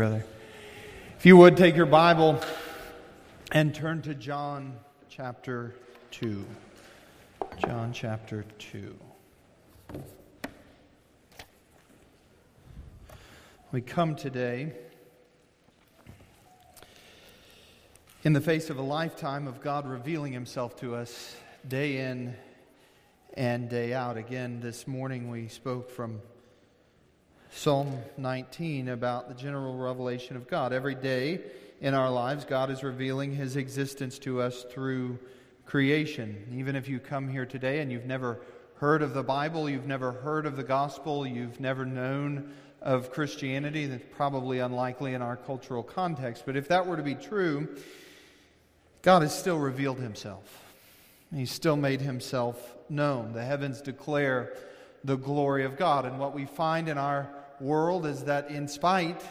brother. If you would take your Bible and turn to John chapter 2. John chapter 2. We come today in the face of a lifetime of God revealing Himself to us day in and day out. Again, this morning we spoke from Psalm 19 about the general revelation of God. Every day in our lives, God is revealing his existence to us through creation. Even if you come here today and you've never heard of the Bible, you've never heard of the gospel, you've never known of Christianity, that's probably unlikely in our cultural context. But if that were to be true, God has still revealed himself. He's still made himself known. The heavens declare the glory of God. And what we find in our world is that in spite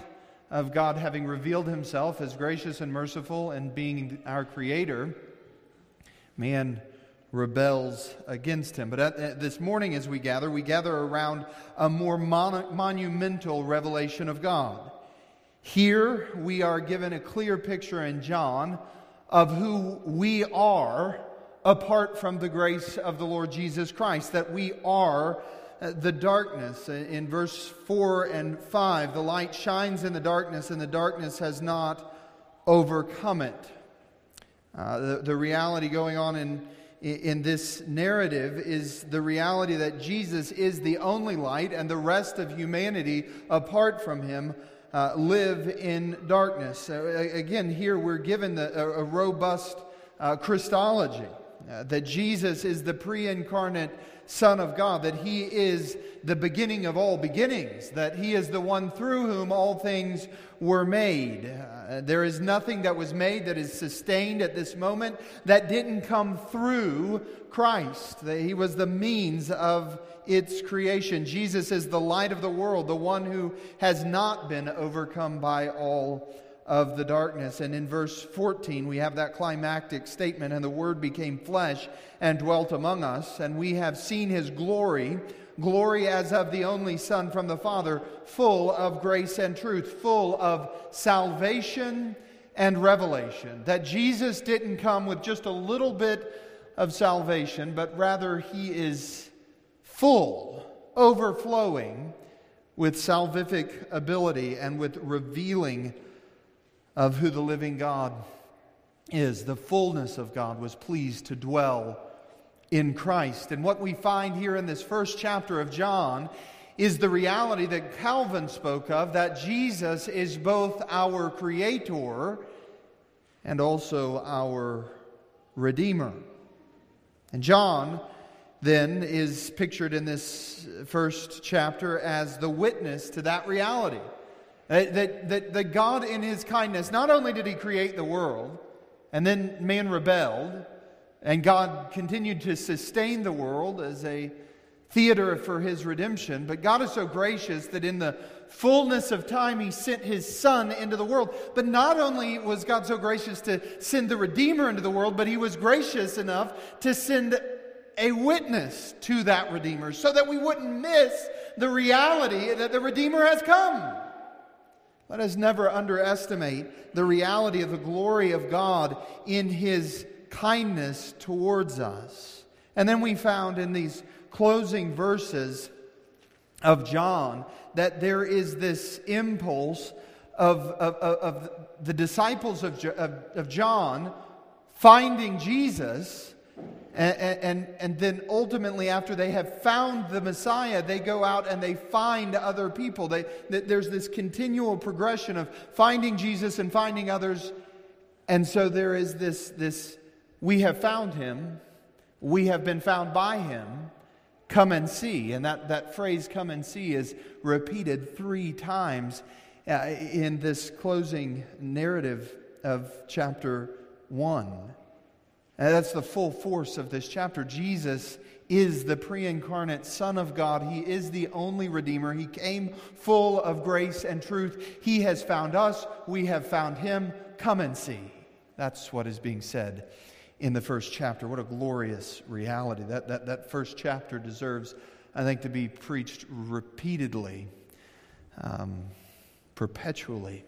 of God having revealed himself as gracious and merciful and being our creator, man rebels against him. But at, this morning, as we gather, we gather around a more mon- monumental revelation of God. Here, we are given a clear picture in John of who we are apart from the grace of the Lord Jesus Christ, that we are the darkness. In verse 4 and 5, the light shines in the darkness, and the darkness has not overcome it. Uh, the, the reality going on in, in this narrative is the reality that Jesus is the only light, and the rest of humanity, apart from him, uh, live in darkness. Uh, again, here we're given the, a, a robust uh, Christology that Jesus is the pre incarnate Son of God, that He is the beginning of all beginnings, that He is the one through whom all things were made. Uh, there is nothing that was made that is sustained at this moment that didn't come through Christ. That He was the means of its creation. Jesus is the light of the world, the one who has not been overcome by all of the darkness. And in verse 14, we have that climactic statement, and the Word became flesh and dwelt among us, and we have seen his glory, glory as of the only Son from the Father, full of grace and truth, full of salvation and revelation. That Jesus didn't come with just a little bit of salvation, but rather he is full, overflowing with salvific ability and with revealing of who the living God is. The fullness of God was pleased to dwell in Christ. And what we find here in this first chapter of John is the reality that Calvin spoke of that Jesus is both our creator and also our redeemer. And John then is pictured in this first chapter as the witness to that reality. Uh, that, that, that God, in His kindness, not only did He create the world, and then man rebelled, and God continued to sustain the world as a theater for His redemption, but God is so gracious that in the fullness of time, He sent His Son into the world. But not only was God so gracious to send the Redeemer into the world, but He was gracious enough to send a witness to that Redeemer so that we wouldn't miss the reality that the Redeemer has come. Let us never underestimate the reality of the glory of God in His kindness towards us. And then we found in these closing verses of John that there is this impulse of, of, of the disciples of, of, of John finding Jesus and, and, and, then ultimately, after they have found the Messiah, they go out and they find other people. They, there's this continual progression of finding Jesus and finding others. And so there is this, this we have found him, we have been found by him, come and see. And that, that phrase, come and see, is repeated three times uh, in this closing narrative of chapter 1. And that's the full force of this chapter. Jesus is the pre incarnate Son of God. He is the only Redeemer. He came full of grace and truth. He has found us. We have found Him. Come and see. That's what is being said in the first chapter. What a glorious reality. That, that, that first chapter deserves, I think, to be preached repeatedly, um, perpetually.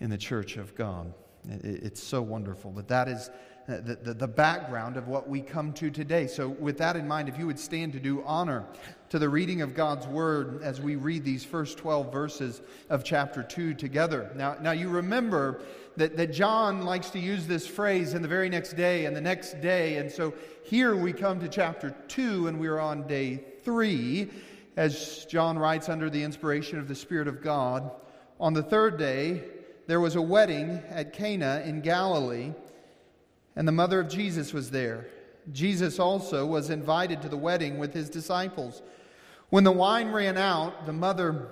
in the church of God. It's so wonderful. But that is Uh, the, the, the, background of what we come to today. So, with that in mind, if you would stand to do honor to the reading of God's word as we read these first 12 verses of chapter 2 together. Now, now you remember that, that John likes to use this phrase in the very next day and the next day. And so here we come to chapter 2, and we're on day 3, as John writes under the inspiration of the Spirit of God. On the third day, there was a wedding at Cana in Galilee, and the mother of Jesus was there. Jesus also was invited to the wedding with his disciples. When the wine ran out, the mother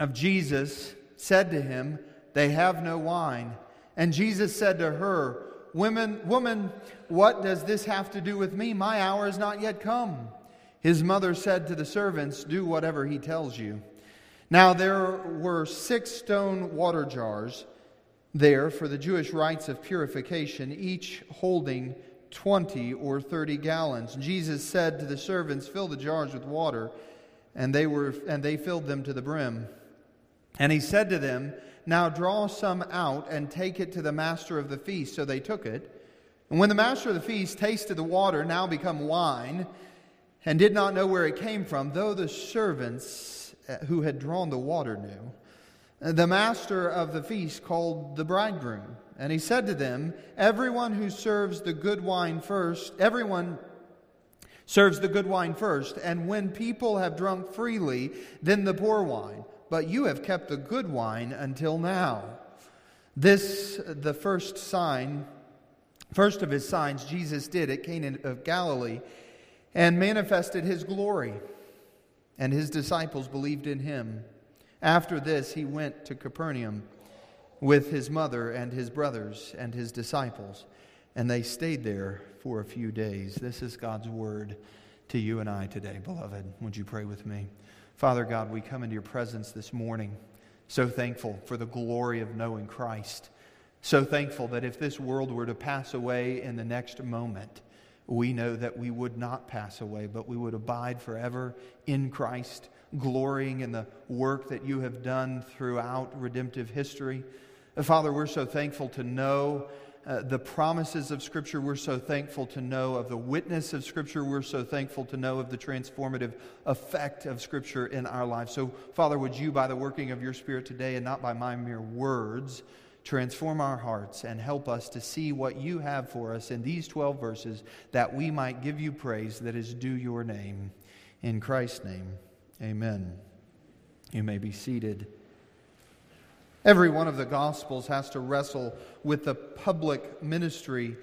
of Jesus said to him, They have no wine. And Jesus said to her, Women, Woman, what does this have to do with me? My hour has not yet come. His mother said to the servants, Do whatever he tells you. Now there were six stone water jars there for the Jewish rites of purification, each holding 20 or 30 gallons. Jesus said to the servants, Fill the jars with water, and they, were, and they filled them to the brim. And he said to them, Now draw some out and take it to the master of the feast. So they took it. And when the master of the feast tasted the water, now become wine, and did not know where it came from, though the servants uh, who had drawn the water knew, the master of the feast called the bridegroom. And he said to them, Everyone who serves the good wine first, everyone serves the good wine first, and when people have drunk freely, then the poor wine. But you have kept the good wine until now. This, the first sign, first of his signs, Jesus did at Cana of Galilee and manifested his glory, and his disciples believed in him. After this, he went to Capernaum with his mother and his brothers and his disciples, and they stayed there for a few days. This is God's word to you and I today, beloved. Would you pray with me? Father God, we come into your presence this morning, so thankful for the glory of knowing Christ. So thankful that if this world were to pass away in the next moment, we know that we would not pass away, but we would abide forever in Christ glorying in the work that you have done throughout redemptive history. Uh, Father, we're so thankful to know uh, the promises of Scripture. We're so thankful to know of the witness of Scripture. We're so thankful to know of the transformative effect of Scripture in our lives. So, Father, would you, by the working of your Spirit today and not by my mere words, transform our hearts and help us to see what you have for us in these 12 verses that we might give you praise that is due your name. In Christ's name. Amen. You may be seated. Every one of the Gospels has to wrestle with the public ministry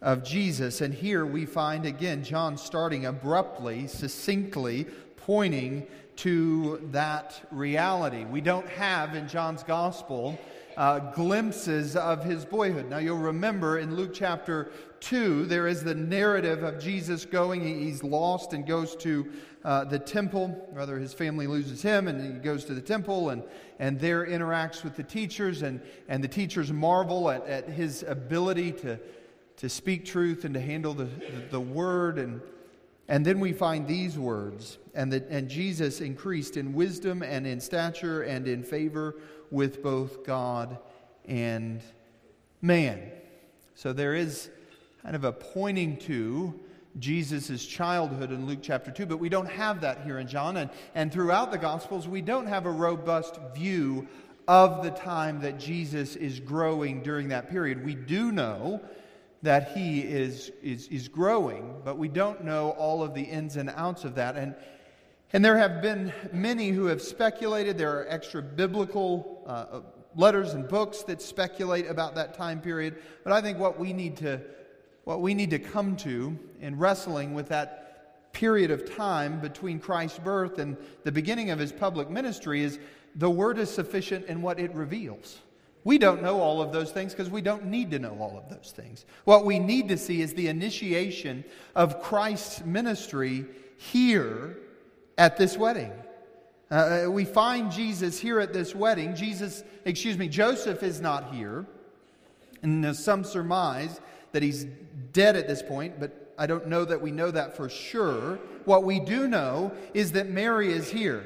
of Jesus. And here we find again John starting abruptly, succinctly, pointing to that reality. We don't have in John's Gospel uh, glimpses of his boyhood. Now, you'll remember in Luke chapter 2, there is the narrative of Jesus going, he's lost and goes to uh, the temple. Rather, his family loses him, and he goes to the temple and, and there interacts with the teachers, and, and the teachers marvel at, at his ability to, to speak truth and to handle the, the word. And, and then we find these words and, that, and Jesus increased in wisdom and in stature and in favor with both God and man. So there is kind of a pointing to Jesus' childhood in Luke chapter 2, but we don't have that here in John. And, and throughout the Gospels, we don't have a robust view of the time that Jesus is growing during that period. We do know that he is, is, is growing, but we don't know all of the ins and outs of that. And, and there have been many who have speculated. There are extra biblical uh, letters and books that speculate about that time period. But I think what we need to what we need to come to in wrestling with that period of time between Christ's birth and the beginning of his public ministry is the word is sufficient in what it reveals. We don't know all of those things because we don't need to know all of those things. What we need to see is the initiation of Christ's ministry here at this wedding. Uh, we find Jesus here at this wedding. Jesus, excuse me, Joseph is not here. And some surmise that he's dead at this point, but I don't know that we know that for sure. What we do know is that Mary is here.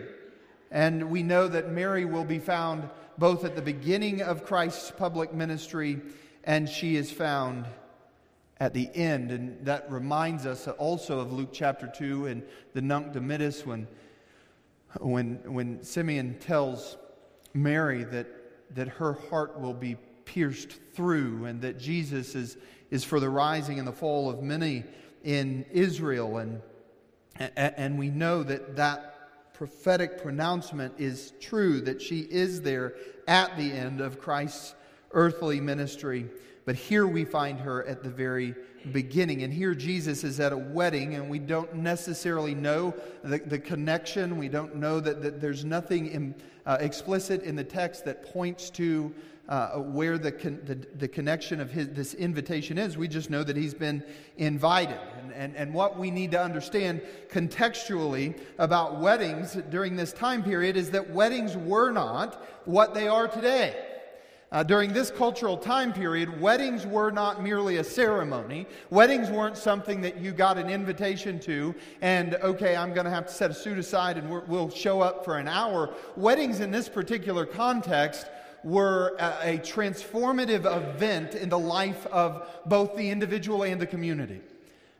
And we know that Mary will be found both at the beginning of Christ's public ministry and she is found at the end. And that reminds us also of Luke chapter 2 and the Nunc Dimittis when, when, when Simeon tells Mary that, that her heart will be pierced through and that Jesus is, is for the rising and the fall of many in Israel. And, and we know that that prophetic pronouncement is true, that she is there at the end of Christ's earthly ministry. But here we find her at the very beginning. And here Jesus is at a wedding, and we don't necessarily know the, the connection. We don't know that, that there's nothing in, uh, explicit in the text that points to uh, where the, con- the, the, connection of his, this invitation is. We just know that he's been invited. And, and, and what we need to understand contextually about weddings during this time period is that weddings were not what they are today. Uh, during this cultural time period, weddings were not merely a ceremony. Weddings weren't something that you got an invitation to, and okay, I'm going to have to set a suit aside and we'll show up for an hour. Weddings in this particular context were a, a transformative event in the life of both the individual and the community.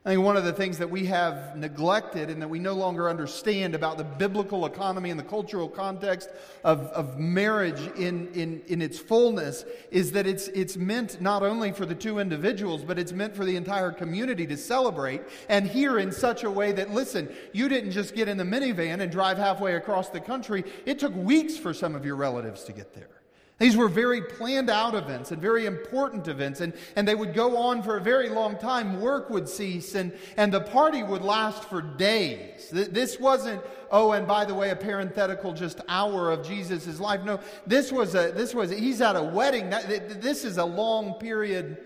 I think one of the things that we have neglected and that we no longer understand about the biblical economy and the cultural context of, of marriage in, in, in its fullness is that it's, it's meant not only for the two individuals, but it's meant for the entire community to celebrate and hear in such a way that, listen, you didn't just get in the minivan and drive halfway across the country. It took weeks for some of your relatives to get there. These were very planned out events and very important events, and, and they would go on for a very long time. Work would cease, and, and the party would last for days. This wasn't, oh, and by the way, a parenthetical just hour of Jesus' life. No, this was a, this was, he's at a wedding. This is a long period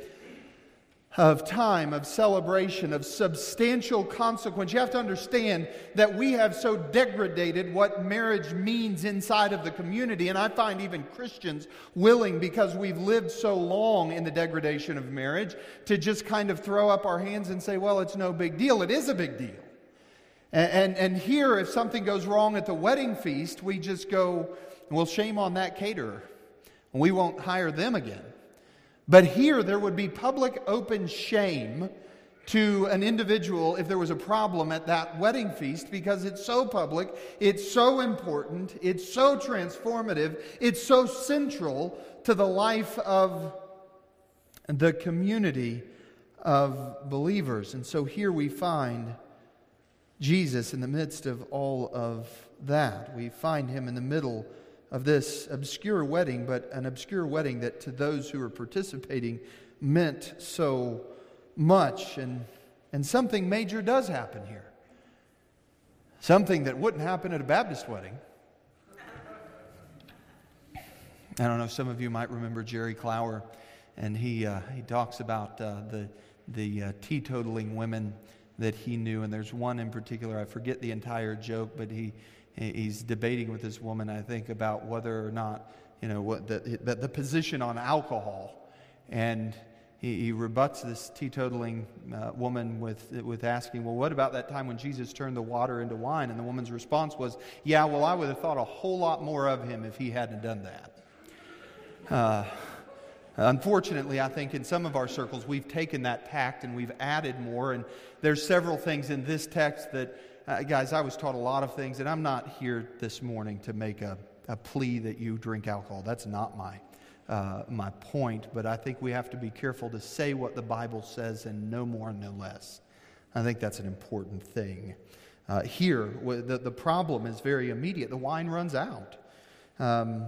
of time, of celebration, of substantial consequence. You have to understand that we have so degraded what marriage means inside of the community. And I find even Christians willing, because we've lived so long in the degradation of marriage, to just kind of throw up our hands and say, well, it's no big deal. It is a big deal. And, and, and here, if something goes wrong at the wedding feast, we just go, well, shame on that caterer. We won't hire them again. But here, there would be public open shame to an individual if there was a problem at that wedding feast because it's so public, it's so important, it's so transformative, it's so central to the life of the community of believers. And so here we find Jesus in the midst of all of that. We find him in the middle of this obscure wedding, but an obscure wedding that to those who were participating meant so much. And, and something major does happen here. Something that wouldn't happen at a Baptist wedding. I don't know, some of you might remember Jerry Clower, and he, uh, he talks about uh, the, the uh, teetotaling women that he knew. And there's one in particular, I forget the entire joke, but he, he's debating with this woman, I think, about whether or not, you know, what the, the, the position on alcohol. And he, he rebuts this teetotaling uh, woman with, with asking, Well, what about that time when Jesus turned the water into wine? And the woman's response was, Yeah, well, I would have thought a whole lot more of him if he hadn't done that. Uh, Unfortunately, I think in some of our circles we've taken that tact and we've added more. And there's several things in this text that uh, guys, I was taught a lot of things, and I'm not here this morning to make a, a plea that you drink alcohol. That's not my, uh, my point, but I think we have to be careful to say what the Bible says and no more, no less. I think that's an important thing. Uh, here, the, the problem is very immediate. The wine runs out. Um,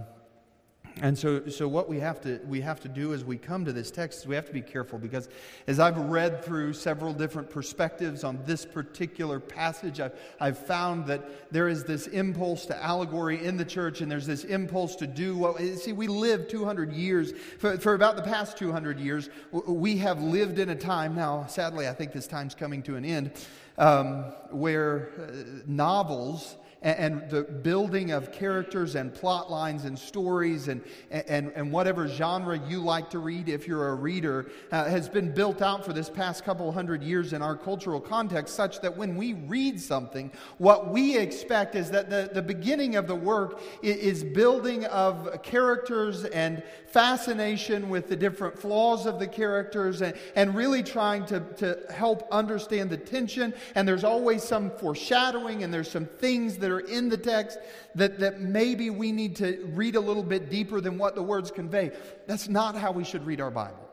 and so, so what we have, to, we have to do as we come to this text is we have to be careful because as I've read through several different perspectives on this particular passage, I've, I've found that there is this impulse to allegory in the church and there's this impulse to do what. See, we live 200 years. For, for about the past 200 years, we have lived in a time, now sadly, I think this time's coming to an end, um, where uh, novels and, the building of characters and plot lines and stories and, and, and whatever genre you like to read if you're a reader uh, has been built out for this past couple hundred years in our cultural context, such that when we read something, what we expect is that the, the beginning of the work is building of characters and fascination with the different flaws of the characters and, and really trying to, to help understand the tension. And there's always some foreshadowing and there's some things that are in the text that, that maybe we need to read a little bit deeper than what the words convey. That's not how we should read our Bible.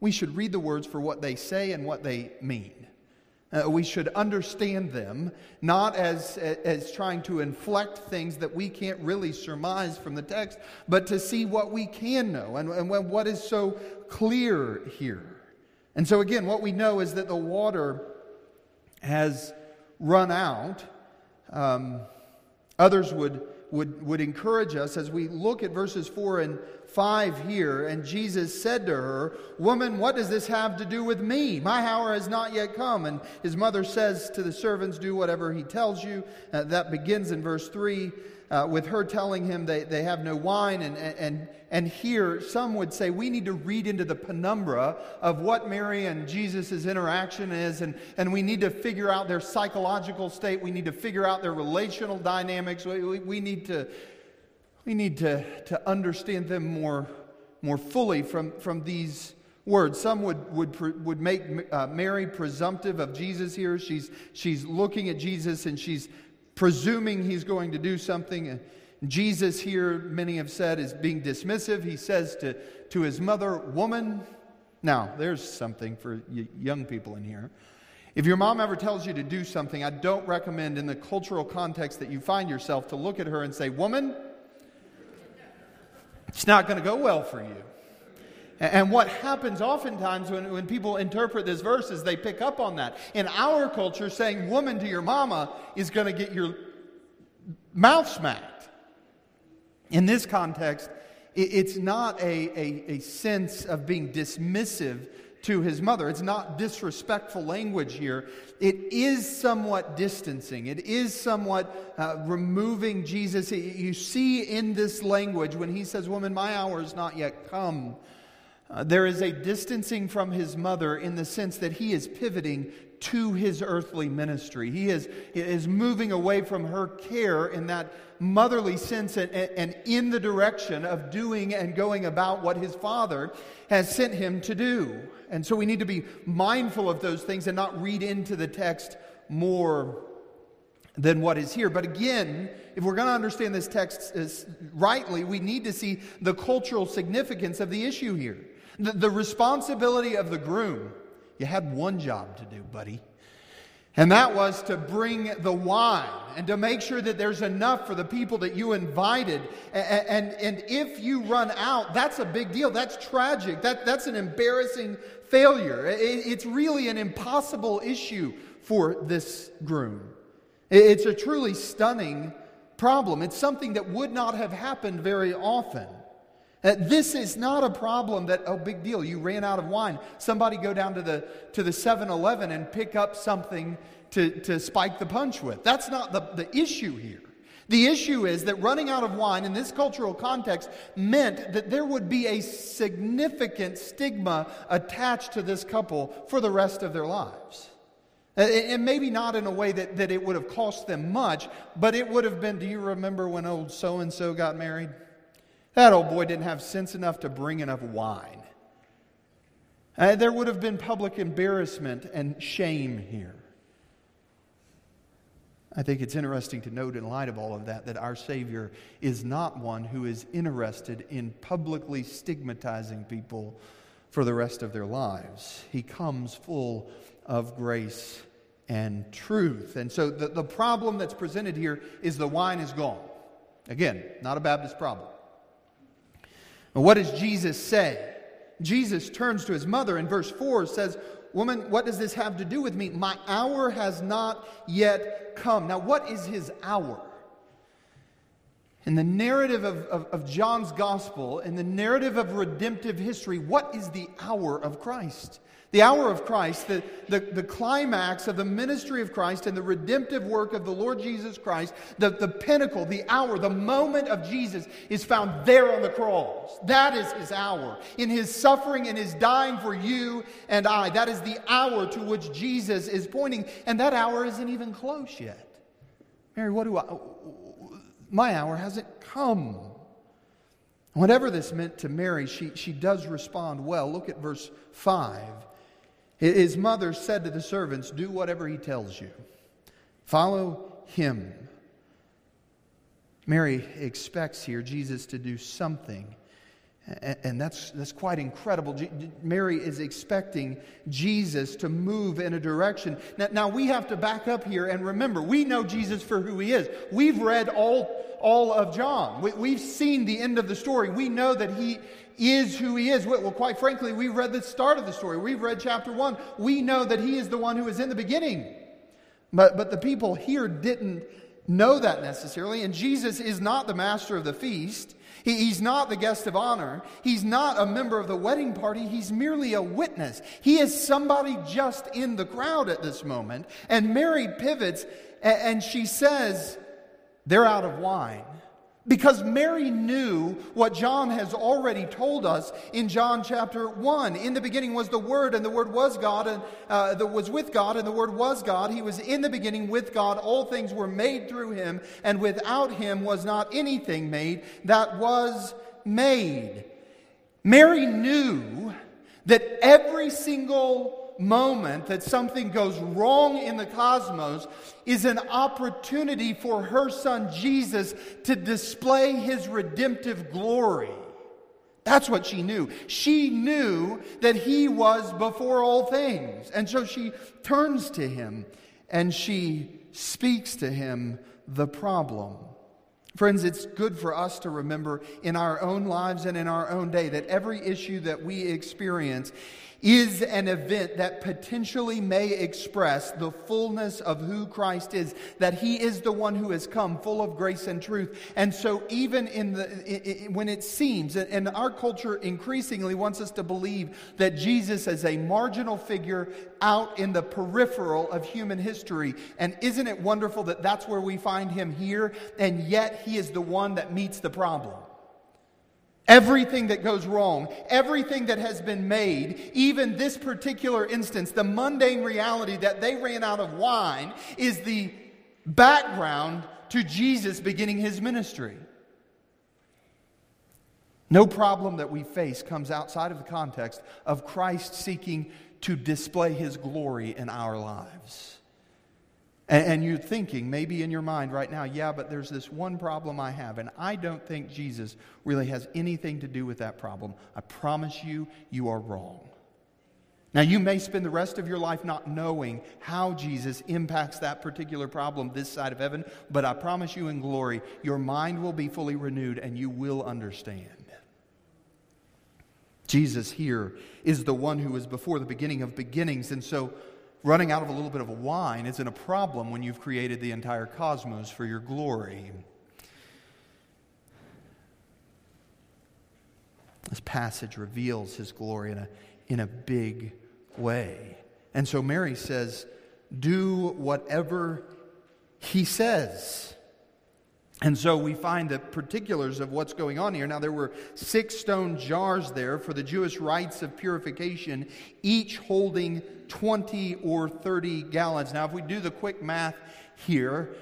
We should read the words for what they say and what they mean. Uh, we should understand them not as, as trying to inflect things that we can't really surmise from the text, but to see what we can know and, and what is so clear here. And so, again, what we know is that the water has run out. Um, others would, would, would encourage us as we look at verses 4 and 5 here. And Jesus said to her, Woman, what does this have to do with me? My hour has not yet come. And his mother says to the servants, Do whatever he tells you. Uh, that begins in verse 3 uh, with her telling him they, they have no wine. And, and, and here, some would say we need to read into the penumbra of what Mary and Jesus' interaction is, and, and we need to figure out their psychological state. We need to figure out their relational dynamics. We, we, we need to, we need to, to understand them more, more fully from, from these words. Some would, would, would make uh, Mary presumptive of Jesus here. She's, she's looking at Jesus and she's presuming he's going to do something. Jesus here, many have said, is being dismissive. He says to, to his mother, Woman, now there's something for young people in here. If your mom ever tells you to do something, I don't recommend in the cultural context that you find yourself to look at her and say, Woman, it's not going to go well for you. And what happens oftentimes when, when people interpret this verse is they pick up on that. In our culture, saying woman to your mama is going to get your mouth smacked. In this context, it's not a, a, a sense of being dismissive to his mother. It's not disrespectful language here. It is somewhat distancing. It is somewhat uh, removing Jesus. You see in this language when he says, Woman, my hour is not yet come. Uh, there is a distancing from his mother in the sense that he is pivoting to his earthly ministry. He is, is moving away from her care in that motherly sense and, and in the direction of doing and going about what his father has sent him to do. And so we need to be mindful of those things and not read into the text more than what is here. But again, if we're going to understand this text rightly, we need to see the cultural significance of the issue here. The, the responsibility of the groom, you had one job to do, buddy. And that was to bring the wine and to make sure that there's enough for the people that you invited. And, and, and, if you run out, that's a big deal. That's tragic. That, that's an embarrassing failure. It, it's really an impossible issue for this groom. It's a truly stunning problem. It's something that would not have happened very often. Uh, this is not a problem that, oh, big deal, you ran out of wine. Somebody go down to the, to the 7 Eleven and pick up something to, to spike the punch with. That's not the, the issue here. The issue is that running out of wine in this cultural context meant that there would be a significant stigma attached to this couple for the rest of their lives. Uh, and maybe not in a way that, that it would have cost them much, but it would have been do you remember when old so and so got married? That old boy didn't have sense enough to bring enough wine. Uh, there would have been public embarrassment and shame here. I think it's interesting to note, in light of all of that, that our Savior is not one who is interested in publicly stigmatizing people for the rest of their lives. He comes full of grace and truth. And so the, the problem that's presented here is the wine is gone. Again, not a Baptist problem. And what does Jesus say? Jesus turns to his mother in verse 4 says, Woman, what does this have to do with me? My hour has not yet come. Now, what is his hour? In the narrative of, of, of, John's gospel, in the narrative of redemptive history, what is the hour of Christ? The hour of Christ, the, the, the climax of the ministry of Christ and the redemptive work of the Lord Jesus Christ, the, the pinnacle, the hour, the moment of Jesus is found there on the cross. That is his hour. In his suffering and his dying for you and I, that is the hour to which Jesus is pointing, and that hour isn't even close yet. Mary, what do I my hour hasn't come. Whatever this meant to Mary, she, she does respond well. Look at verse 5. His mother said to the servants, Do whatever he tells you, follow him. Mary expects here Jesus to do something and that's, that's quite incredible. Mary is expecting Jesus to move in a direction. Now, now, we have to back up here and remember, we know Jesus for who he is. We've read all, all of John, we, have seen the end of the story. We know that he is who he is. Well, quite frankly, we've read the start of the story. We've read chapter one. We know that he is the one who is in the beginning. But, but the people here didn't know that necessarily, and Jesus is not the master of the feast. He, he's not the guest of honor. He's not a member of the wedding party. He's merely a witness. He is somebody just in the crowd at this moment. And Mary pivots and, and she says, They're out of wine. Because Mary knew what John has already told us in John chapter 1. In the beginning was the Word, and the Word was God, and uh, the, was with God, and the Word was God. He was in the beginning with God. All things were made through him, and without him was not anything made that was made. Mary knew that every single moment that something goes wrong in the cosmos is an opportunity for her son Jesus to display his redemptive glory. That's what she knew. She knew that he was before all things. And so she turns to him and she speaks to him the problem. Friends, it's good for us to remember in our own lives and in our own day that every issue that we experience is an event that potentially may express the fullness of who Christ is, that he is the one who has come full of grace and truth. And so even in the when it seems and our culture increasingly wants us to believe that Jesus is a marginal figure out in the peripheral of human history. And isn't it wonderful that that's where we find him here and yet he is the one that meets the problem. Everything that goes wrong, everything that has been made, even this particular instance, the mundane reality that they ran out of wine, is the background to Jesus beginning his ministry. No problem that we face comes outside of the context of Christ seeking to display his glory in our lives. And, and, you're thinking, maybe in your mind right now, yeah, but there's this one problem I have, and I don't think Jesus really has anything to do with that problem. I promise you, you are wrong. Now, you may spend the rest of your life not knowing how Jesus impacts that particular problem this side of heaven, but I promise you in glory, your mind will be fully renewed and you will understand. Jesus here is the one who was before the beginning of beginnings, and so running out of a little bit of wine isn't a problem when you've created the entire cosmos for your glory. This passage reveals his glory in a, in a big way. And so Mary says, Do whatever he says. And so we find the particulars of what's going on here. Now, there were six stone jars there for the Jewish rites of purification, each holding 20 or 30 gallons. Now, if we do the quick math here,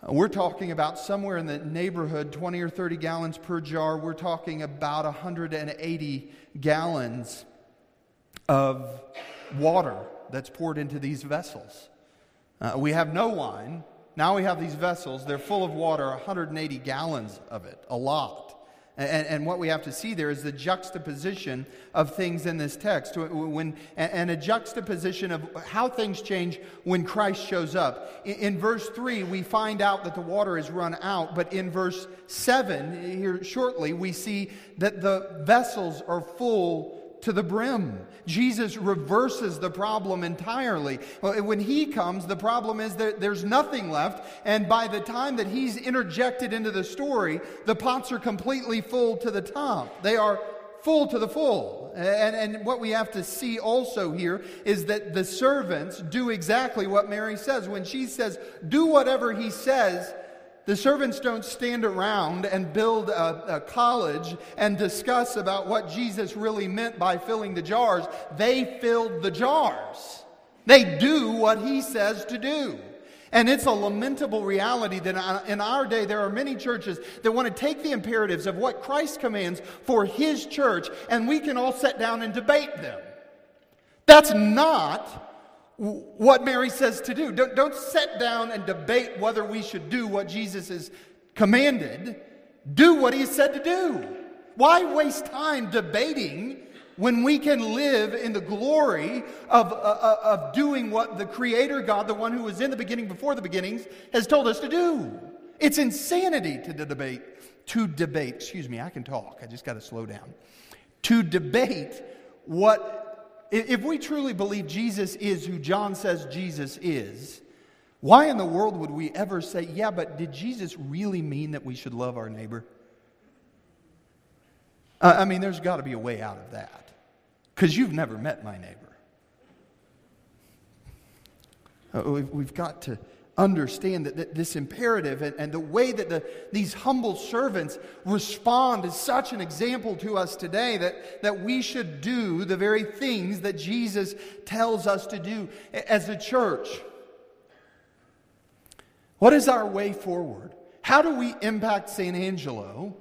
uh, we're talking about somewhere in the neighborhood 20 or 30 gallons per jar. We're talking about 180 gallons of water that's poured into these vessels. Uh, we have no wine. Now we have these vessels, they're full of water, 180 gallons of it, a lot. And, and, what we have to see there is the juxtaposition of things in this text, when, and a juxtaposition of how things change when Christ shows up. In, in verse 3, we find out that the water is run out, but in verse 7, here shortly, we see that the vessels are full to the brim. Jesus reverses the problem entirely. Uh, when he comes, the problem is that there's nothing left, and by the time that he's interjected into the story, the pots are completely full to the top. They are full to the full. And, and what we have to see also here is that the servants do exactly what Mary says. When she says, Do whatever he says, the servants don't stand around and build a, a, college and discuss about what Jesus really meant by filling the jars. They filled the jars. They do what he says to do. And it's a lamentable reality that in our day there are many churches that want to take the imperatives of what Christ commands for his church and we can all sit down and debate them. That's not what Mary says to do. Don't, don't sit down and debate whether we should do what Jesus has commanded. Do what he said to do. Why waste time debating when we can live in the glory of, uh, uh, of doing what the Creator God, the one who was in the beginning before the beginnings, has told us to do? It's insanity to debate, to debate, excuse me, I can talk, I just got to slow down. To debate what if we truly believe Jesus is who John says Jesus is, why in the world would we ever say, yeah, but did Jesus really mean that we should love our neighbor? I mean, there's got to be a way out of that because you've never met my neighbor. Uh, we've got to understand that, that this imperative and, and, the way that the, these humble servants respond is such an example to us today that, that we should do the very things that Jesus tells us to do as a church. What is our way forward? How do we impact San Angelo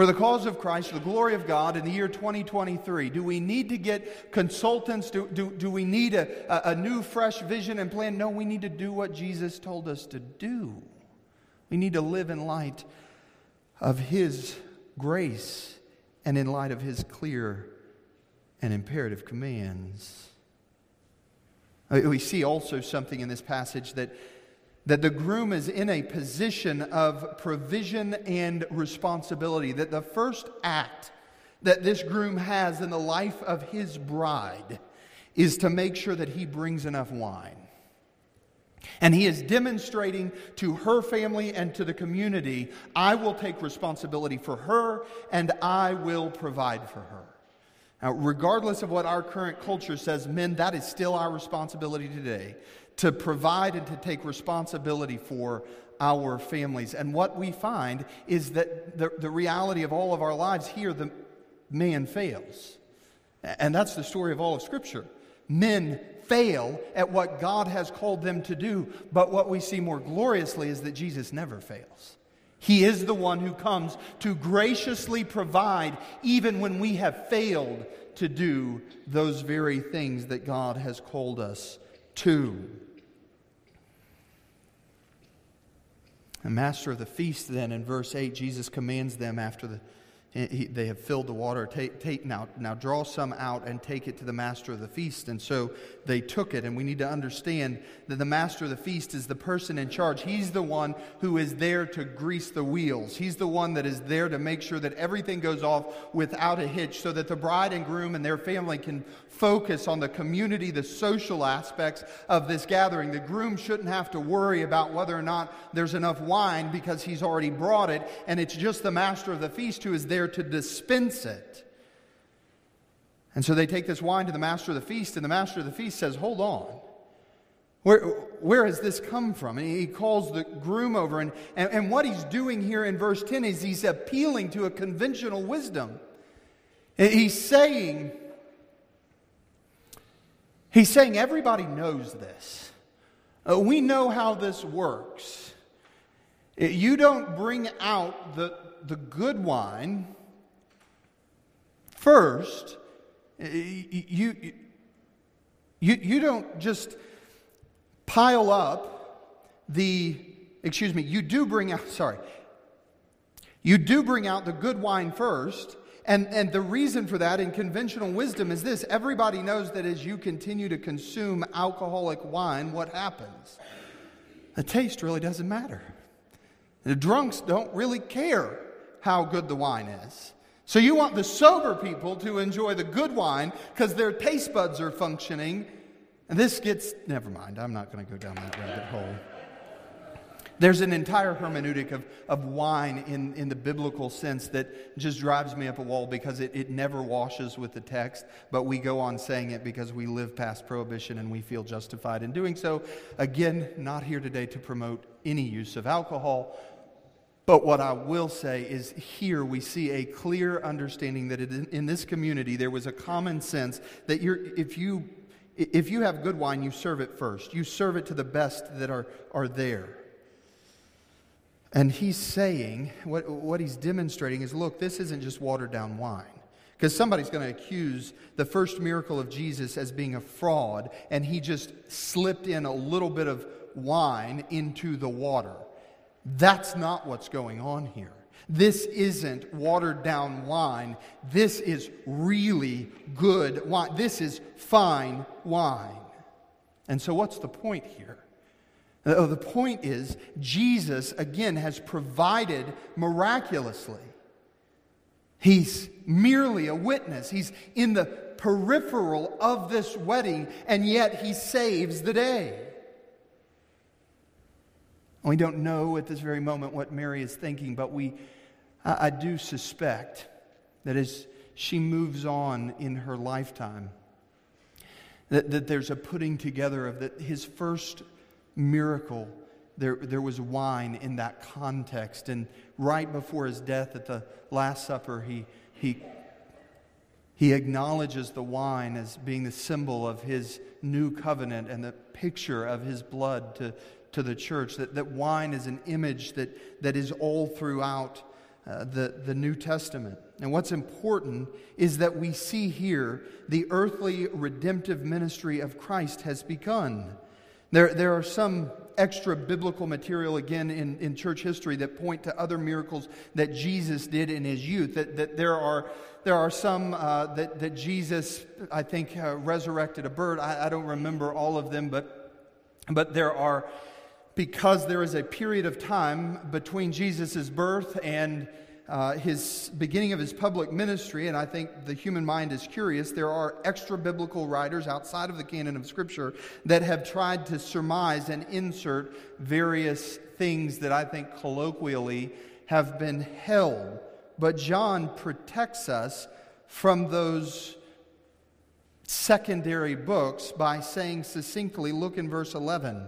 for the cause of Christ, the glory of God in the year 2023? Do we need to get consultants? Do, do, do we need a, a, a new, fresh vision and plan? No, we need to do what Jesus told us to do. We need to live in light of His grace and in light of His clear and imperative commands. Uh, we see also something in this passage that that the groom is in a position of provision and responsibility, that the first act that this groom has in the life of his bride is to make sure that he brings enough wine. And he is demonstrating to her family and to the community I will take responsibility for her and I will provide for her. Now, regardless of what our current culture says, men, that is still our responsibility today to provide and to take responsibility for our families. And what we find is that the, the reality of all of our lives here, the man fails. And that's the story of all of Scripture. Men fail at what God has called them to do, but what we see more gloriously is that Jesus never fails. He is the one who comes to graciously provide even when we have failed to do those very things that God has called us to. The master of the feast, then, in verse 8, Jesus commands them after the, he, they have filled the water, take, take, now, now draw some out and take it to the master of the feast. And so they took it. And we need to understand that the master of the feast is the person in charge. He's the one who is there to grease the wheels. He's the one that is there to make sure that everything goes off without a hitch so that the bride and groom and their family can focus on the community, the social aspects of this gathering. The groom shouldn't have to worry about whether or not there's enough wine because he's already brought it, and it's just the master of the feast who is there to dispense it. And so they take this wine to the master of the feast, and the master of the feast says, Hold on. Where, where has this come from? And he calls the groom over, and, and, and what he's doing here in verse 10 is he's appealing to a conventional wisdom. He's saying, He's saying everybody knows this. Uh, we know how this works. Uh, you don't bring out the, the good wine first. You, you, you don't just pile up the, excuse me, you do bring out, sorry, you do bring out the good wine first, and, and the reason for that in conventional wisdom is this everybody knows that as you continue to consume alcoholic wine, what happens? The taste really doesn't matter. The drunks don't really care how good the wine is. So you want the sober people to enjoy the good wine because their taste buds are functioning. And this gets, never mind, I'm not going to go down that rabbit hole. There's an entire hermeneutic of, of wine in, in the biblical sense that just drives me up a wall because it, it never washes with the text, but we go on saying it because we live past prohibition and we feel justified in doing so. Again, not here today to promote any use of alcohol, but what I will say is here we see a clear understanding that in, in this community there was a common sense that if, you, if you have good wine, you serve it first. You serve it to the best that are, are there. And he's saying, what, what he's demonstrating is look, this isn't just watered down wine. Because somebody's going to accuse the first miracle of Jesus as being a fraud, and he just slipped in a little bit of wine into the water. That's not what's going on here. This isn't watered down wine. This is really good wine. This is fine wine. And so, what's the point here? Uh, the point is, Jesus, again, has provided miraculously. He's merely a witness. He's in the peripheral of this wedding, and yet he saves the day. We don't know at this very moment what Mary is thinking, but we, I, I do suspect that as she moves on in her lifetime, that, that there's a putting together of that his first miracle, there, there was wine in that context. And right before his death at the Last Supper, he, he, he acknowledges the wine as being the symbol of his new covenant and the picture of his blood to, to the church. That, that wine is an image that, that is all throughout uh, the, the New Testament. And what's important is that we see here the earthly redemptive ministry of Christ has begun. There, there are some extra biblical material again in, in church history that point to other miracles that Jesus did in his youth. That, that there, are, there are some uh, that, that Jesus, I think, uh, resurrected a bird. I, I don't remember all of them, but, but there are, because there is a period of time between Jesus' birth and uh, his beginning of his public ministry, and I think the human mind is curious, there are extra biblical writers outside of the canon of Scripture that have tried to surmise and insert various things that I think colloquially have been held. But John protects us from those secondary books by saying succinctly, look in verse 11.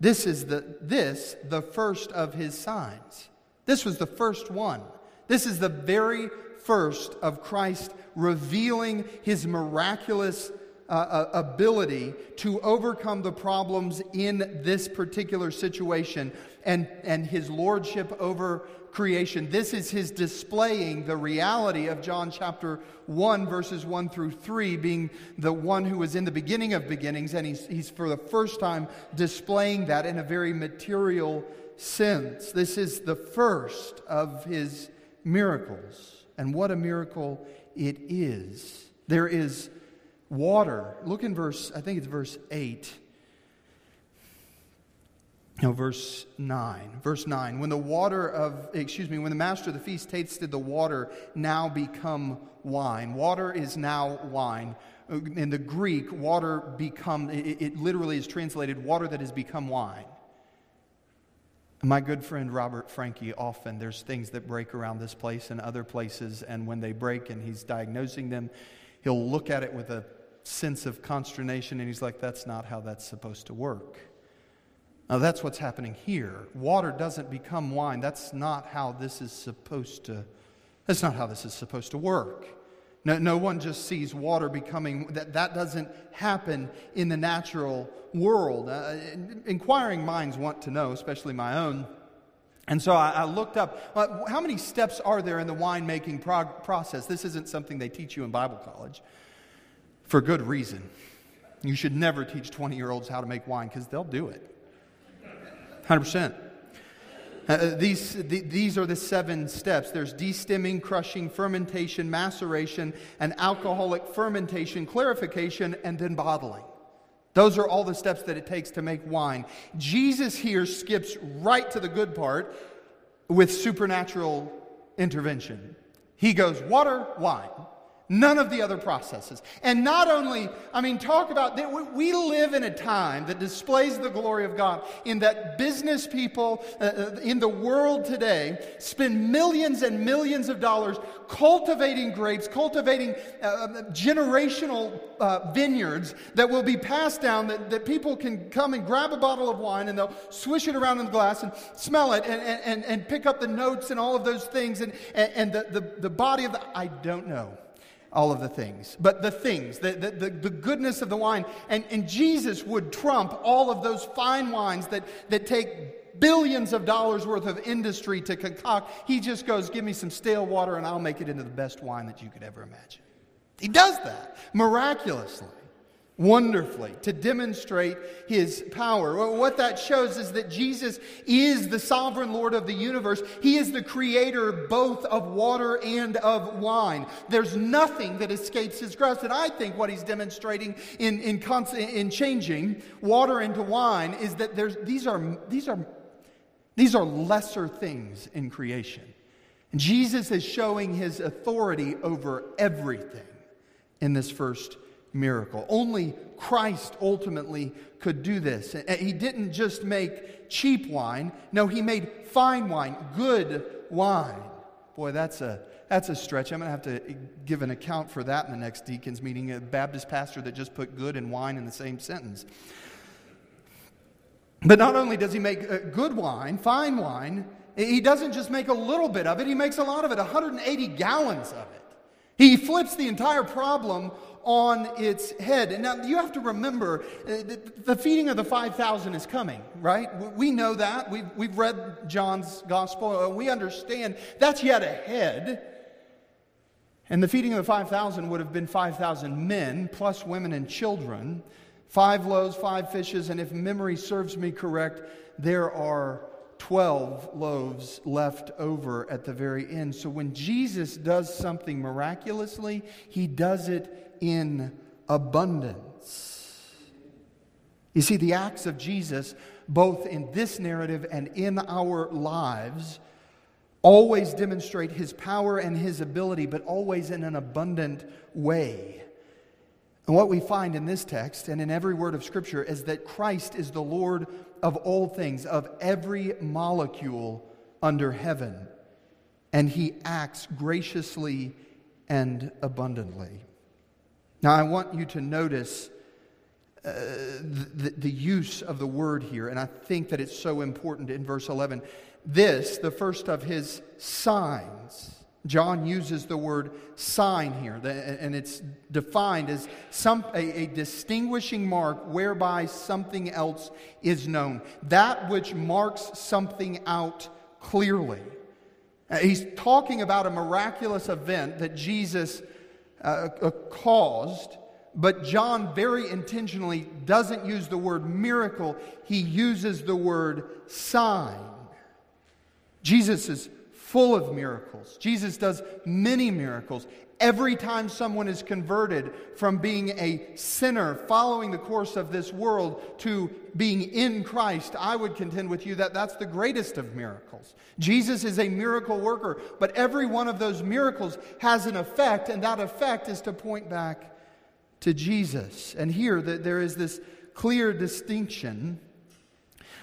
This is the, this, the first of his signs. This was the first one. This is the very first of Christ revealing his miraculous uh, uh, ability to overcome the problems in this particular situation and, and his lordship over creation. This is his displaying the reality of John chapter 1, verses 1 through 3, being the one who was in the beginning of beginnings. And he's, he's for the first time displaying that in a very material sense. This is the first of his miracles. And what a miracle it is. There is water. Look in verse, I think it's verse 8. No, verse 9. Verse 9. When the water of, excuse me, when the master of the feast tasted the water now become wine. Water is now wine. Uh, in the Greek, water become, it, it literally is translated water that has become wine. My good friend Robert Frankie, often there's things that break around this place and other places, and when they break and he's diagnosing them, he'll look at it with a sense of consternation and he's like, that's not how that's supposed to work. Now, that's what's happening here. Water doesn't become wine. That's not how this is supposed to, that's not how this is supposed to work. No, no one just sees water becoming, that, that doesn't happen in the natural world. Uh, inquiring minds want to know, especially my own. And so I, I looked up uh, how many steps are there in the winemaking prog- process? This isn't something they teach you in Bible college for good reason. You should never teach 20 year olds how to make wine because they'll do it. 100%. Uh, uh, these, the, these are the seven steps there's destemming, crushing, fermentation, maceration, and alcoholic fermentation, clarification, and then bottling. Those are all the steps that it takes to make wine. Jesus here skips right to the good part with supernatural intervention. He goes, water, wine. None of the other processes. And not only, I mean, talk about that we live in a time that displays the glory of God in that business people uh, uh, in the world today spend millions and millions of dollars cultivating grapes, cultivating uh, generational vineyards that will be passed down, that, that people can come and grab a bottle of wine and they'll swish it around in the glass and smell it and, and, and pick up the notes and all of those things and, and, and the, the, the body of the, I don't know all of the things, but the things, the, the, the, the, goodness of the wine. And, and Jesus would trump all of those fine wines that, that take billions of dollars worth of industry to concoct. He just goes, Give me some stale water and I'll make it into the best wine that you could ever imagine. He does that miraculously wonderfully to demonstrate his power. What that shows is that Jesus is the sovereign Lord of the universe. He is the creator both of water and of wine. There's nothing that escapes his grasp. And I think what he's demonstrating in, in, in changing water into wine is that there's, these, are, these, are, these are lesser things in creation. And Jesus is showing his authority over everything in this first miracle. Only Christ ultimately could do this. He didn't just make cheap wine, no, he made fine wine, good wine. Boy, that's a that's a stretch. I'm going to have to give an account for that in the next deacons meeting. A Baptist pastor that just put good and wine in the same sentence. But not only does he make uh, good wine, fine wine, he doesn't just make a little bit of it, he makes a lot of it 180 gallons of it. He flips the entire problem on its head. And now you have to remember uh, the feeding of the 5,000 is coming, right? We know that. We've, we've read John's gospel. Uh, we understand that's yet ahead. And the feeding of the 5,000 would have been 5,000 men, plus women and children. Five loaves, five fishes, and if memory serves me correct, there are 12 loaves left over at the very end. So when Jesus does something miraculously, he does it in abundance. You see, the acts of Jesus, both in this narrative and in our lives, always demonstrate his power and his ability, but always in an abundant way. And what we find in this text and in every word of Scripture is that Christ is the Lord of all things, of every molecule under heaven. And he acts graciously and abundantly. Now, I want you to notice uh, the, the use of the word here, and I think that it's so important in verse 11. This, the first of his signs, John uses the word sign here, and it's defined as some, a, a, distinguishing mark whereby something else is known. That which marks something out clearly. Uh, he's talking about a miraculous event that Jesus uh, caused, but John very intentionally doesn't use the word miracle, he uses the word sign. Jesus is full of miracles. Jesus does many miracles. Every time someone is converted from being a sinner following the course of this world to being in Christ, I would contend with you that that's the greatest of miracles. Jesus is a miracle worker, but every one of those miracles has an effect, and that effect is to point back to Jesus. And here there is this clear distinction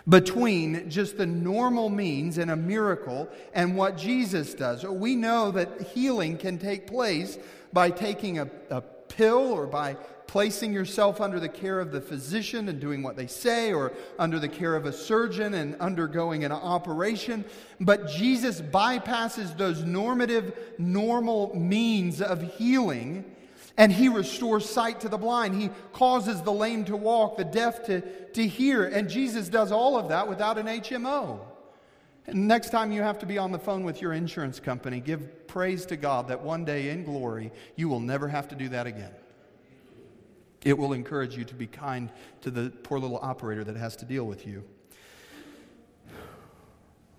between just the normal means and a miracle and what Jesus does. We know that healing can take place by taking a, a pill or by placing yourself under the care of the physician and doing what they say, or under the care of a surgeon and undergoing an operation. But Jesus bypasses those normative, normal means of healing and he restores sight to the blind. He causes the lame to walk, the deaf to, to hear. And Jesus does all of that without an HMO. And next time you have to be on the phone with your insurance company, give praise to God that one day in glory you will never have to do that again. It will encourage you to be kind to the poor little operator that has to deal with you.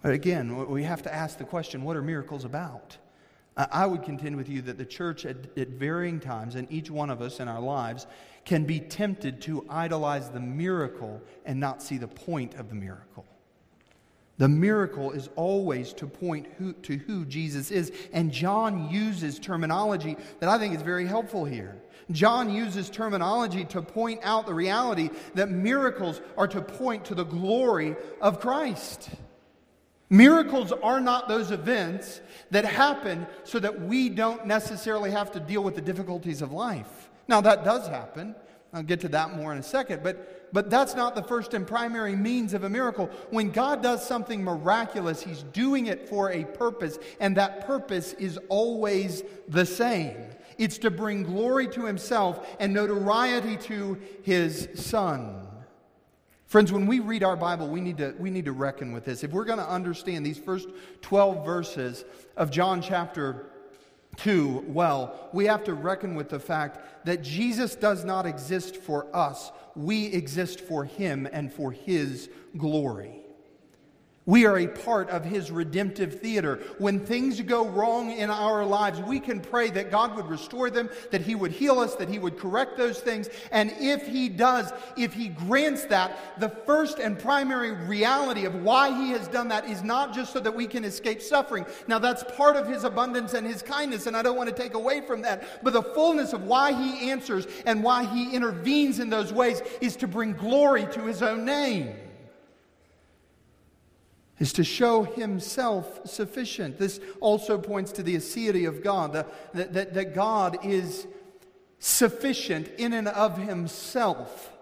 But again, we have to ask the question what are miracles about? I would contend with you that the church at, at, varying times, and each one of us in our lives, can be tempted to idolize the miracle and not see the point of the miracle. The miracle is always to point who, to who Jesus is. And John uses terminology that I think is very helpful here. John uses terminology to point out the reality that miracles are to point to the glory of Christ. Miracles are not those events that happen so that we don't necessarily have to deal with the difficulties of life. Now, that does happen. I'll get to that more in a second. But, but that's not the first and primary means of a miracle. When God does something miraculous, He's doing it for a purpose, and that purpose is always the same. It's to bring glory to Himself and notoriety to His Son. Friends, when we read our Bible, we need to, we need to reckon with this. If we're going to understand these first 12 verses of John chapter 2 well, we have to reckon with the fact that Jesus does not exist for us. We exist for him and for his glory. We are a part of His redemptive theater. When things go wrong in our lives, we can pray that God would restore them, that He would heal us, that He would correct those things. And if He does, if He grants that, the first and primary reality of why He has done that is not just so that we can escape suffering. Now, that's part of His abundance and His kindness, and I don't want to take away from that. But the fullness of why He answers and why He intervenes in those ways is to bring glory to His own name is to show himself sufficient. This also points to the aseity of God, that, that, that God is sufficient in and of himself.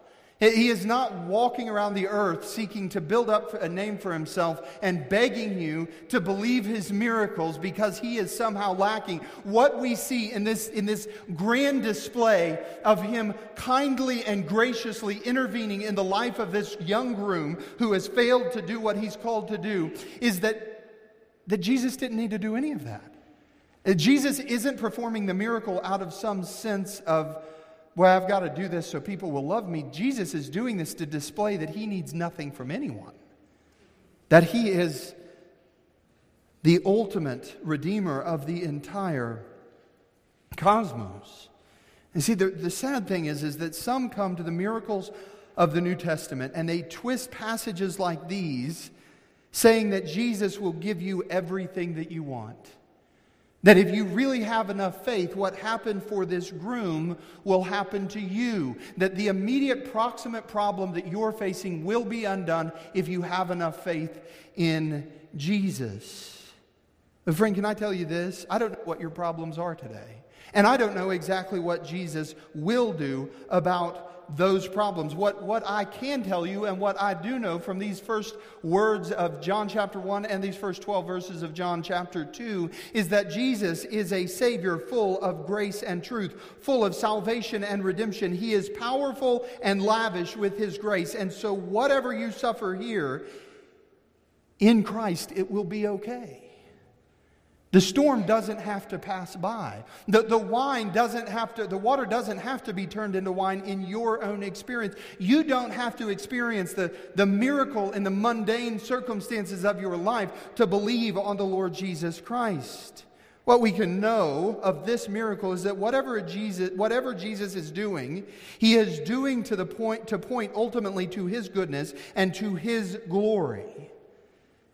He is not walking around the earth seeking to build up a name for himself and begging you to believe his miracles because he is somehow lacking. What we see in this, in this grand display of him kindly and graciously intervening in the life of this young groom who has failed to do what he's called to do is that, that Jesus didn't need to do any of that. Jesus isn't performing the miracle out of some sense of well, I've got to do this so people will love me. Jesus is doing this to display that he needs nothing from anyone, that he is the ultimate redeemer of the entire cosmos. And see, the, the sad thing is, is that some come to the miracles of the New Testament and they twist passages like these, saying that Jesus will give you everything that you want. That if you really have enough faith, what happened for this groom will happen to you. That the immediate proximate problem that you're facing will be undone if you have enough faith in Jesus. But, friend, can I tell you this? I don't know what your problems are today. And I don't know exactly what Jesus will do about those problems. What, what I can tell you and what I do know from these first words of John chapter 1 and these first 12 verses of John chapter 2 is that Jesus is a Savior full of grace and truth, full of salvation and redemption. He is powerful and lavish with His grace. And so, whatever you suffer here, in Christ, it will be okay. The storm doesn't have to pass by. The, the wine doesn't have to, the water doesn't have to be turned into wine in your own experience. You don't have to experience the, the miracle in the mundane circumstances of your life to believe on the Lord Jesus Christ. What we can know of this miracle is that whatever Jesus, whatever Jesus is doing, he is doing to the point to point ultimately to his goodness and to his glory.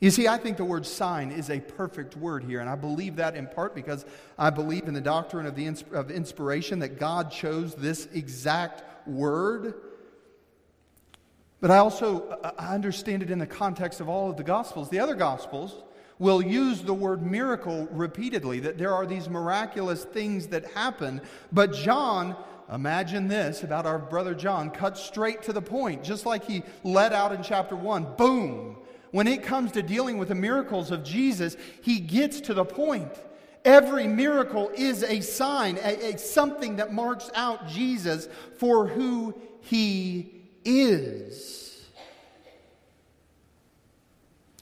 You see, I think the word sign is a perfect word here, and I believe that in part because I believe in the doctrine of, the of inspiration that God chose this exact word. But I also uh, I understand it in the context of all of the Gospels. The other Gospels will use the word miracle repeatedly, that there are these miraculous things that happen. But John, imagine this about our brother John, cuts straight to the point, just like he led out in chapter 1. Boom! When it comes to dealing with the miracles of Jesus, he gets to the point. Every miracle is a sign, a, a, something that marks out Jesus for who he is.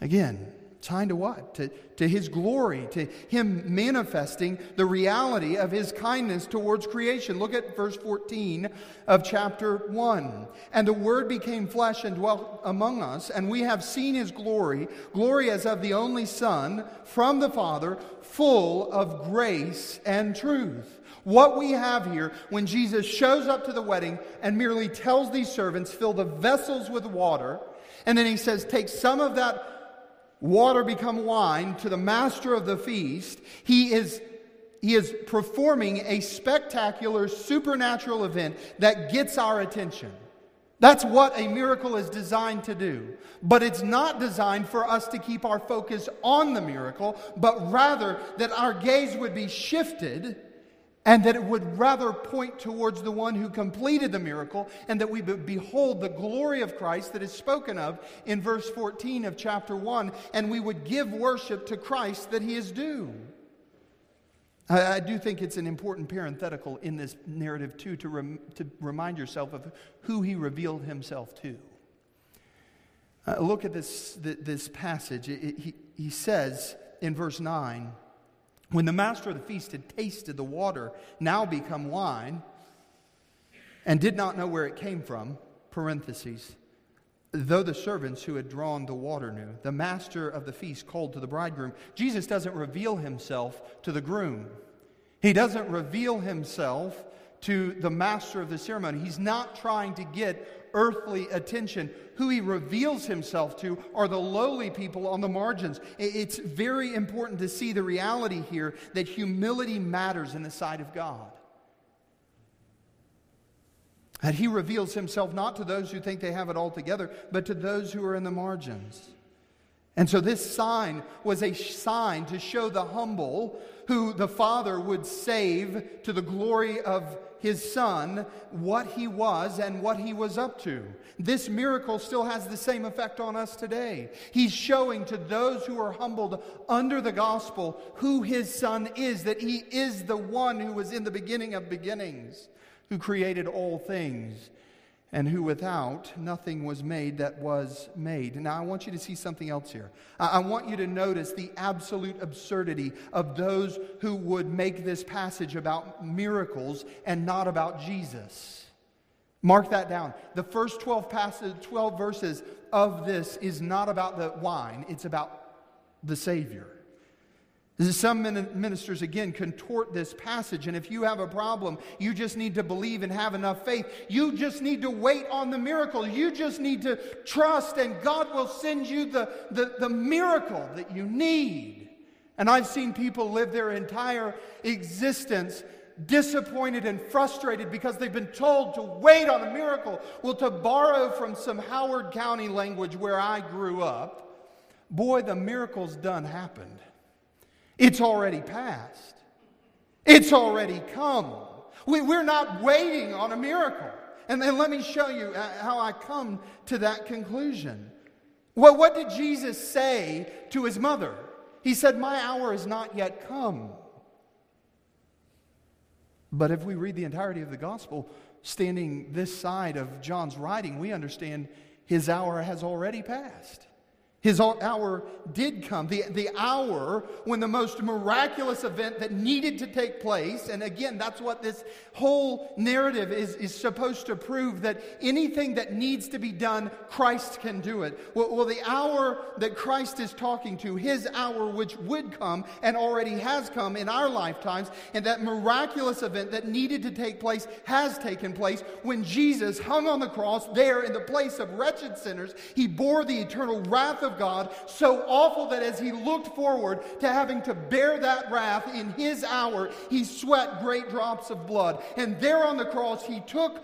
Again, Sign to what? To, to his glory, to him manifesting the reality of his kindness towards creation. Look at verse 14 of chapter 1. And the Word became flesh and dwelt among us, and we have seen his glory, glory as of the only Son from the Father, full of grace and truth. What we have here, when Jesus shows up to the wedding and merely tells these servants, fill the vessels with water, and then he says, take some of that water become wine to the master of the feast, he is he is performing a spectacular supernatural event that gets our attention. That's what a miracle is designed to do. But it's not designed for us to keep our focus on the miracle, but rather that our gaze would be shifted and that it would rather point towards the one who completed the miracle, and that we behold the glory of Christ that is spoken of in verse 14 of chapter 1, and we would give worship to Christ that he is due. I, I do think it's an important parenthetical in this narrative, too, to, rem, to remind yourself of who he revealed himself to. Uh, look at this, this passage. It, it, he, he says in verse 9, when the master of the feast had tasted the water, now become wine, and did not know where it came from, parentheses, though the servants who had drawn the water knew, the master of the feast called to the bridegroom. Jesus doesn't reveal himself to the groom, he doesn't reveal himself to the master of the ceremony. He's not trying to get earthly attention. Who he reveals himself to are the lowly people on the margins. It's very important to see the reality here that humility matters in the sight of God. That he reveals himself not to those who think they have it all together, but to those who are in the margins. And so this sign was a sign to show the humble who the Father would save to the glory of his Son what he was and what he was up to. This miracle still has the same effect on us today. He's showing to those who are humbled under the gospel who his Son is, that he is the one who was in the beginning of beginnings, who created all things and who without nothing was made that was made. Now, I want you to see something else here. I want you to notice the absolute absurdity of those who would make this passage about miracles and not about Jesus. Mark that down. The first 12, passage, 12 verses of this is not about the wine, it's about the Savior. Some ministers, again, contort this passage, and if you have a problem, you just need to believe and have enough faith. You just need to wait on the miracle. You just need to trust, and God will send you the, the, the miracle that you need. And I've seen people live their entire existence disappointed and frustrated because they've been told to wait on a miracle. Well, to borrow from some Howard County language where I grew up, boy, the miracle's done happened. It's already passed, it's already come. We, we're not waiting on a miracle. And then let me show you uh, how I come to that conclusion. Well, what did Jesus say to his mother? He said, My hour is not yet come. But if we read the entirety of the gospel, standing this side of John's writing, we understand his hour has already passed. His hour did come. The, the hour when the most miraculous event that needed to take place, and again, that's what this whole narrative is, is supposed to prove that anything that needs to be done, Christ can do it. Well, well, the hour that Christ is talking to, his hour which would come and already has come in our lifetimes, and that miraculous event that needed to take place has taken place when Jesus hung on the cross there in the place of wretched sinners. He bore the eternal wrath of of God so awful that as he looked forward to having to bear that wrath in his hour, he sweat great drops of blood. And there on the cross, he took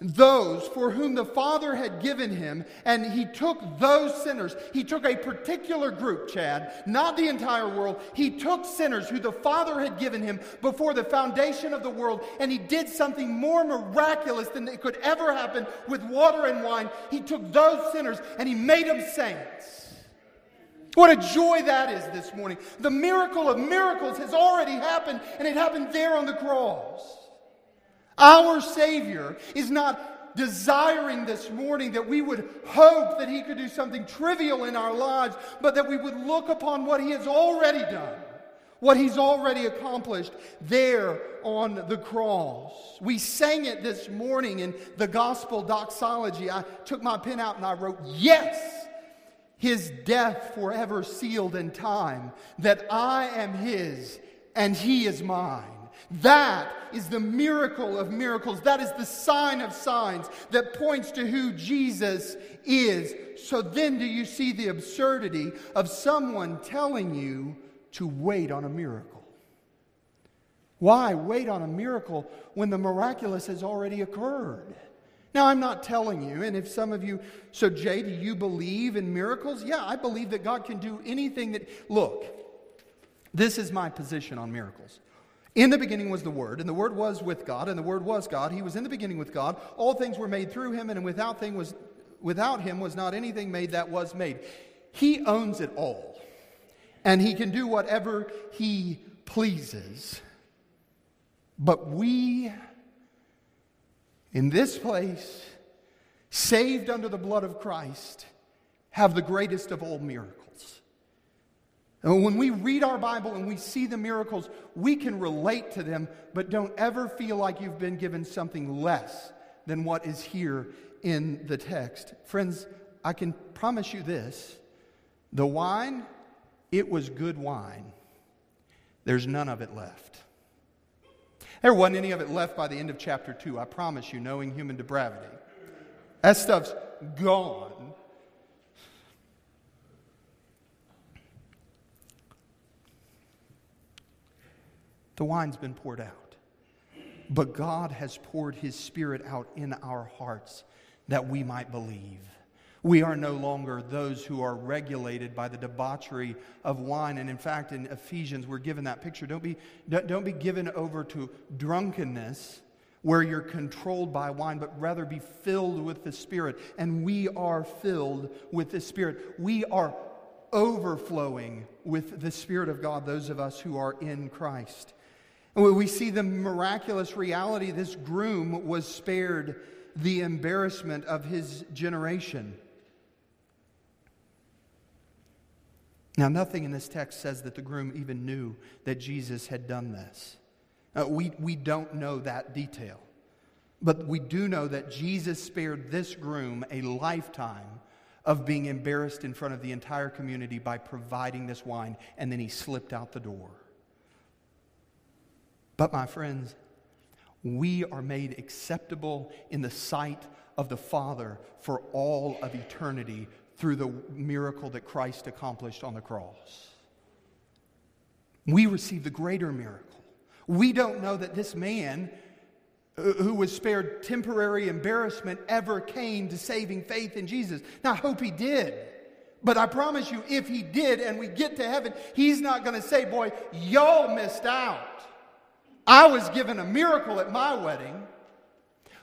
those for whom the Father had given him, and he took those sinners. He took a particular group, Chad, not the entire world. He took sinners who the Father had given him before the foundation of the world, and he did something more miraculous than it could ever happen with water and wine. He took those sinners and he made them saints. What a joy that is this morning. The miracle of miracles has already happened, and it happened there on the cross. Our Savior is not desiring this morning that we would hope that He could do something trivial in our lives, but that we would look upon what He has already done, what He's already accomplished there on the cross. We sang it this morning in the gospel doxology. I took my pen out and I wrote, Yes, His death forever sealed in time, that I am His and He is mine That is the miracle of miracles. That is the sign of signs that points to who Jesus is. So then, do you see the absurdity of someone telling you to wait on a miracle? Why wait on a miracle when the miraculous has already occurred? Now, I'm not telling you, and if some of you, so Jay, do you believe in miracles? Yeah, I believe that God can do anything that, look, this is my position on miracles. In the beginning was the Word, and the Word was with God, and the Word was God. He was in the beginning with God. All things were made through him, and without, thing was, without him was not anything made that was made. He owns it all, and he can do whatever he pleases. But we, in this place, saved under the blood of Christ, have the greatest of all miracles. And when we read our Bible and we see the miracles, we can relate to them, but don't ever feel like you've been given something less than what is here in the text. Friends, I can promise you this the wine, it was good wine. There's none of it left. There wasn't any of it left by the end of chapter 2, I promise you, knowing human depravity. That stuff's gone. The wine's been poured out. But God has poured His Spirit out in our hearts that we might believe. We are no longer those who are regulated by the debauchery of wine. And in fact, in Ephesians, we're given that picture. Don't be, don't be given over to drunkenness where you're controlled by wine, but rather be filled with the Spirit. And we are filled with the Spirit. We are overflowing with the Spirit of God, those of us who are in Christ. And we see the miraculous reality this groom was spared the embarrassment of his generation. Now, nothing in this text says that the groom even knew that Jesus had done this. Uh, we, we don't know that detail. But we do know that Jesus spared this groom a lifetime of being embarrassed in front of the entire community by providing this wine, and then he slipped out the door. But, my friends, we are made acceptable in the sight of the Father for all of eternity through the miracle that Christ accomplished on the cross. We receive the greater miracle. We don't know that this man uh, who was spared temporary embarrassment ever came to saving faith in Jesus. Now, I hope he did. But I promise you, if he did and we get to heaven, he's not going to say, Boy, y'all missed out. I was given a miracle at my wedding.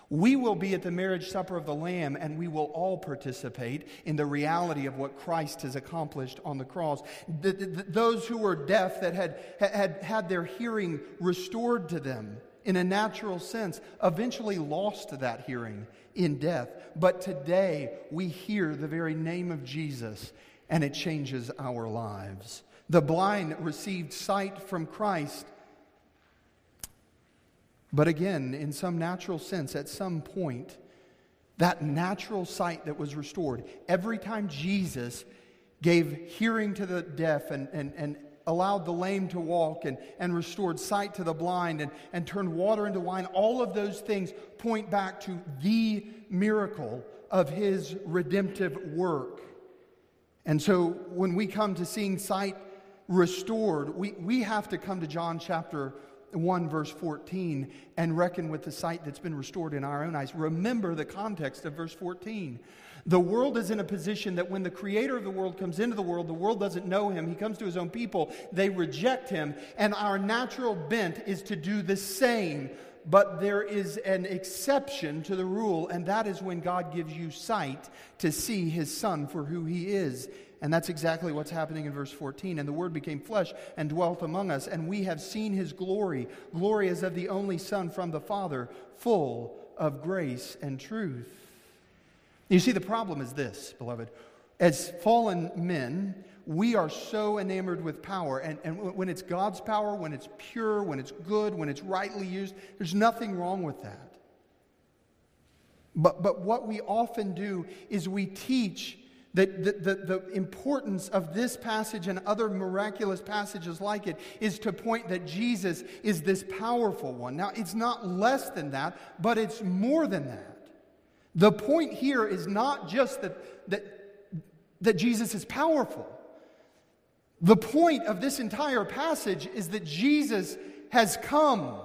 We will be at the marriage supper of the Lamb and we will all participate in the reality of what Christ has accomplished on the cross. The, the, the, those who were deaf that had, had had their hearing restored to them in a natural sense eventually lost that hearing in death. But today we hear the very name of Jesus and it changes our lives. The blind received sight from Christ but again, in some natural sense, at some point, that natural sight that was restored, every time Jesus gave hearing to the deaf and, and, and allowed the lame to walk and, and restored sight to the blind and, and turned water into wine, all of those things point back to the miracle of his redemptive work. And so when we come to seeing sight restored, we, we have to come to John chapter 1, verse 14, and reckon with the sight that's been restored in our own eyes. Remember the context of verse 14. The world is in a position that when the creator of the world comes into the world, the world doesn't know him. He comes to his own people, they reject him, and our natural bent is to do the same. But there is an exception to the rule, and that is when God gives you sight to see his son for who he is. And that's exactly what's happening in verse 14. And the Word became flesh and dwelt among us, and we have seen his glory. Glory as of the only Son from the Father, full of grace and truth. You see, the problem is this, beloved. As fallen men, we are so enamored with power. And, and when it's God's power, when it's pure, when it's good, when it's rightly used, there's nothing wrong with that. But, but what we often do is we teach That the, the, the, importance of this passage and other miraculous passages like it is to point that Jesus is this powerful one. Now, it's not less than that, but it's more than that. The point here is not just that, that, that Jesus is powerful. The point of this entire passage is that Jesus has come.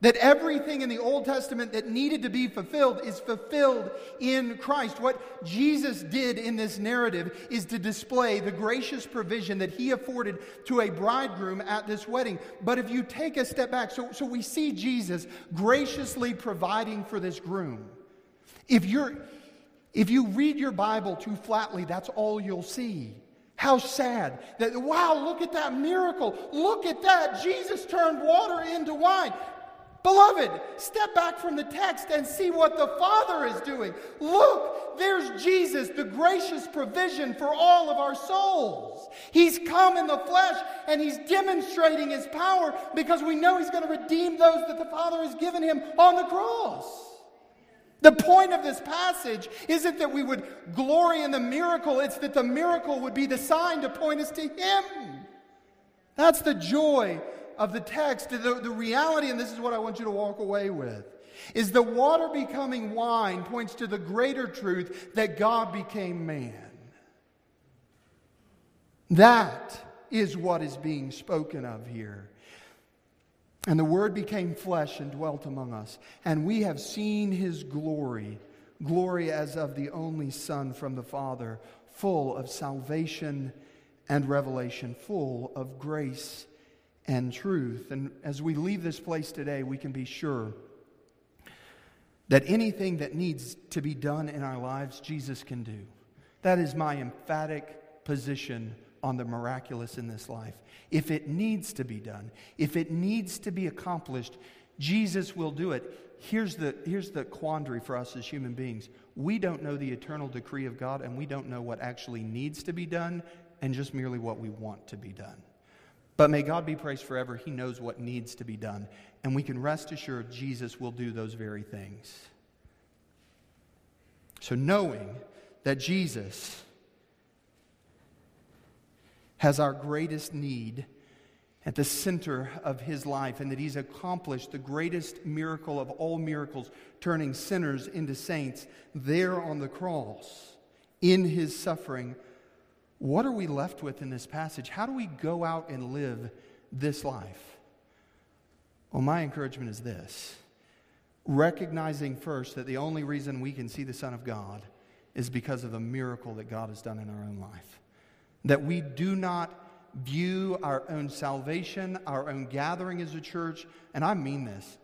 That everything in the Old Testament that needed to be fulfilled is fulfilled in Christ. What Jesus did in this narrative is to display the gracious provision that he afforded to a bridegroom at this wedding. But if you take a step back, so, so we see Jesus graciously providing for this groom. If, you're, if you read your Bible too flatly, that's all you'll see. How sad that, wow, look at that miracle. Look at that. Jesus turned water into wine. Beloved, step back from the text and see what the Father is doing. Look, there's Jesus, the gracious provision for all of our souls. He's come in the flesh and he's demonstrating his power because we know he's going to redeem those that the Father has given him on the cross. The point of this passage isn't that we would glory in the miracle, it's that the miracle would be the sign to point us to Him. That's the joy of the text. The, the reality, and this is what I want you to walk away with, is the water becoming wine points to the greater truth that God became man. That is what is being spoken of here. And the Word became flesh and dwelt among us. And we have seen his glory, glory as of the only Son from the Father, full of salvation and revelation, full of grace and truth. And as we leave this place today, we can be sure that anything that needs to be done in our lives, Jesus can do. That is my emphatic position on the miraculous in this life. If it needs to be done, if it needs to be accomplished, Jesus will do it. Here's the, here's the quandary for us as human beings we don't know the eternal decree of God, and we don't know what actually needs to be done, and just merely what we want to be done. But may God be praised forever. He knows what needs to be done, and we can rest assured Jesus will do those very things. So, knowing that Jesus has our greatest need at the center of his life and that he's accomplished the greatest miracle of all miracles, turning sinners into saints there on the cross in his suffering. What are we left with in this passage? How do we go out and live this life? Well, my encouragement is this recognizing first that the only reason we can see the Son of God is because of the miracle that God has done in our own life. That we do not view our own salvation, our own gathering as a church, and I mean this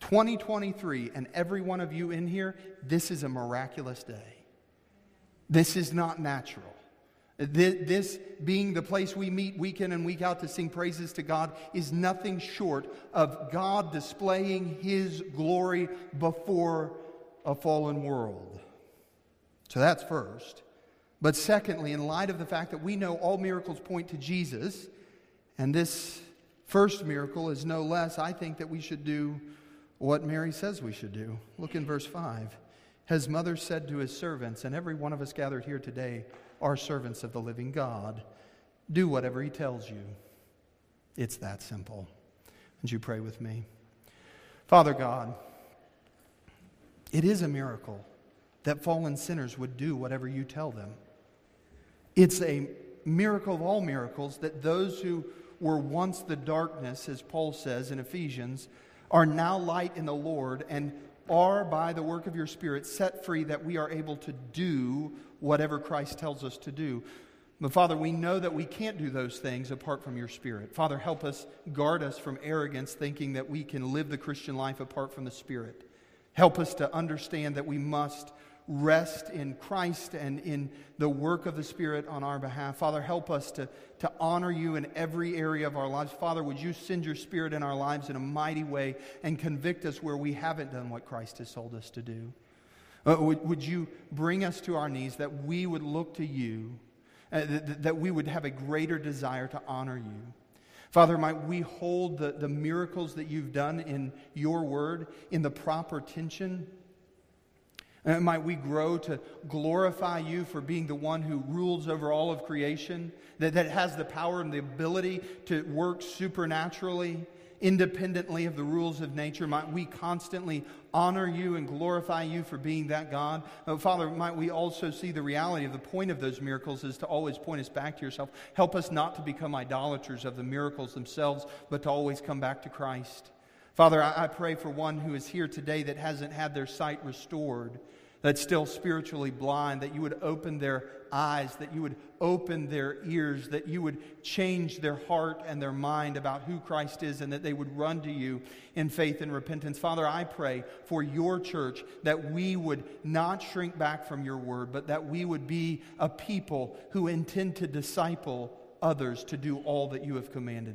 2023, and every one of you in here, this is a miraculous day. This is not natural. This being the place we meet week in and week out to sing praises to God is nothing short of God displaying His glory before a fallen world. So that's first. But secondly, in light of the fact that we know all miracles point to Jesus, and this first miracle is no less, I think that we should do what Mary says we should do. Look in verse 5. His mother said to his servants, and every one of us gathered here today are servants of the living God, do whatever he tells you. It's that simple. Would you pray with me? Father God, it is a miracle that fallen sinners would do whatever you tell them. It's a miracle of all miracles that those who were once the darkness, as Paul says in Ephesians, are now light in the Lord and are, by the work of your Spirit, set free that we are able to do whatever Christ tells us to do. But Father, we know that we can't do those things apart from your Spirit. Father, help us, guard us from arrogance, thinking that we can live the Christian life apart from the Spirit. Help us to understand that we must rest in Christ and in the work of the Spirit on our behalf. Father, help us to, to honor you in every area of our lives. Father, would you send your Spirit in our lives in a mighty way and convict us where we haven't done what Christ has told us to do? Uh, would, would you bring us to our knees that we would look to you, uh, that, that we would have a greater desire to honor you? Father, might we hold the, the miracles that you've done in your word in the proper tension Uh, might we grow to glorify you for being the one who rules over all of creation, that, that has the power and the ability to work supernaturally, independently of the rules of nature. Might we constantly honor you and glorify you for being that God. Uh, Father, might we also see the reality of the point of those miracles is to always point us back to yourself. Help us not to become idolaters of the miracles themselves, but to always come back to Christ. Father, I, I pray for one who is here today that hasn't had their sight restored, that's still spiritually blind, that you would open their eyes, that you would open their ears, that you would change their heart and their mind about who Christ is, and that they would run to you in faith and repentance. Father, I pray for your church that we would not shrink back from your word, but that we would be a people who intend to disciple others to do all that you have commanded.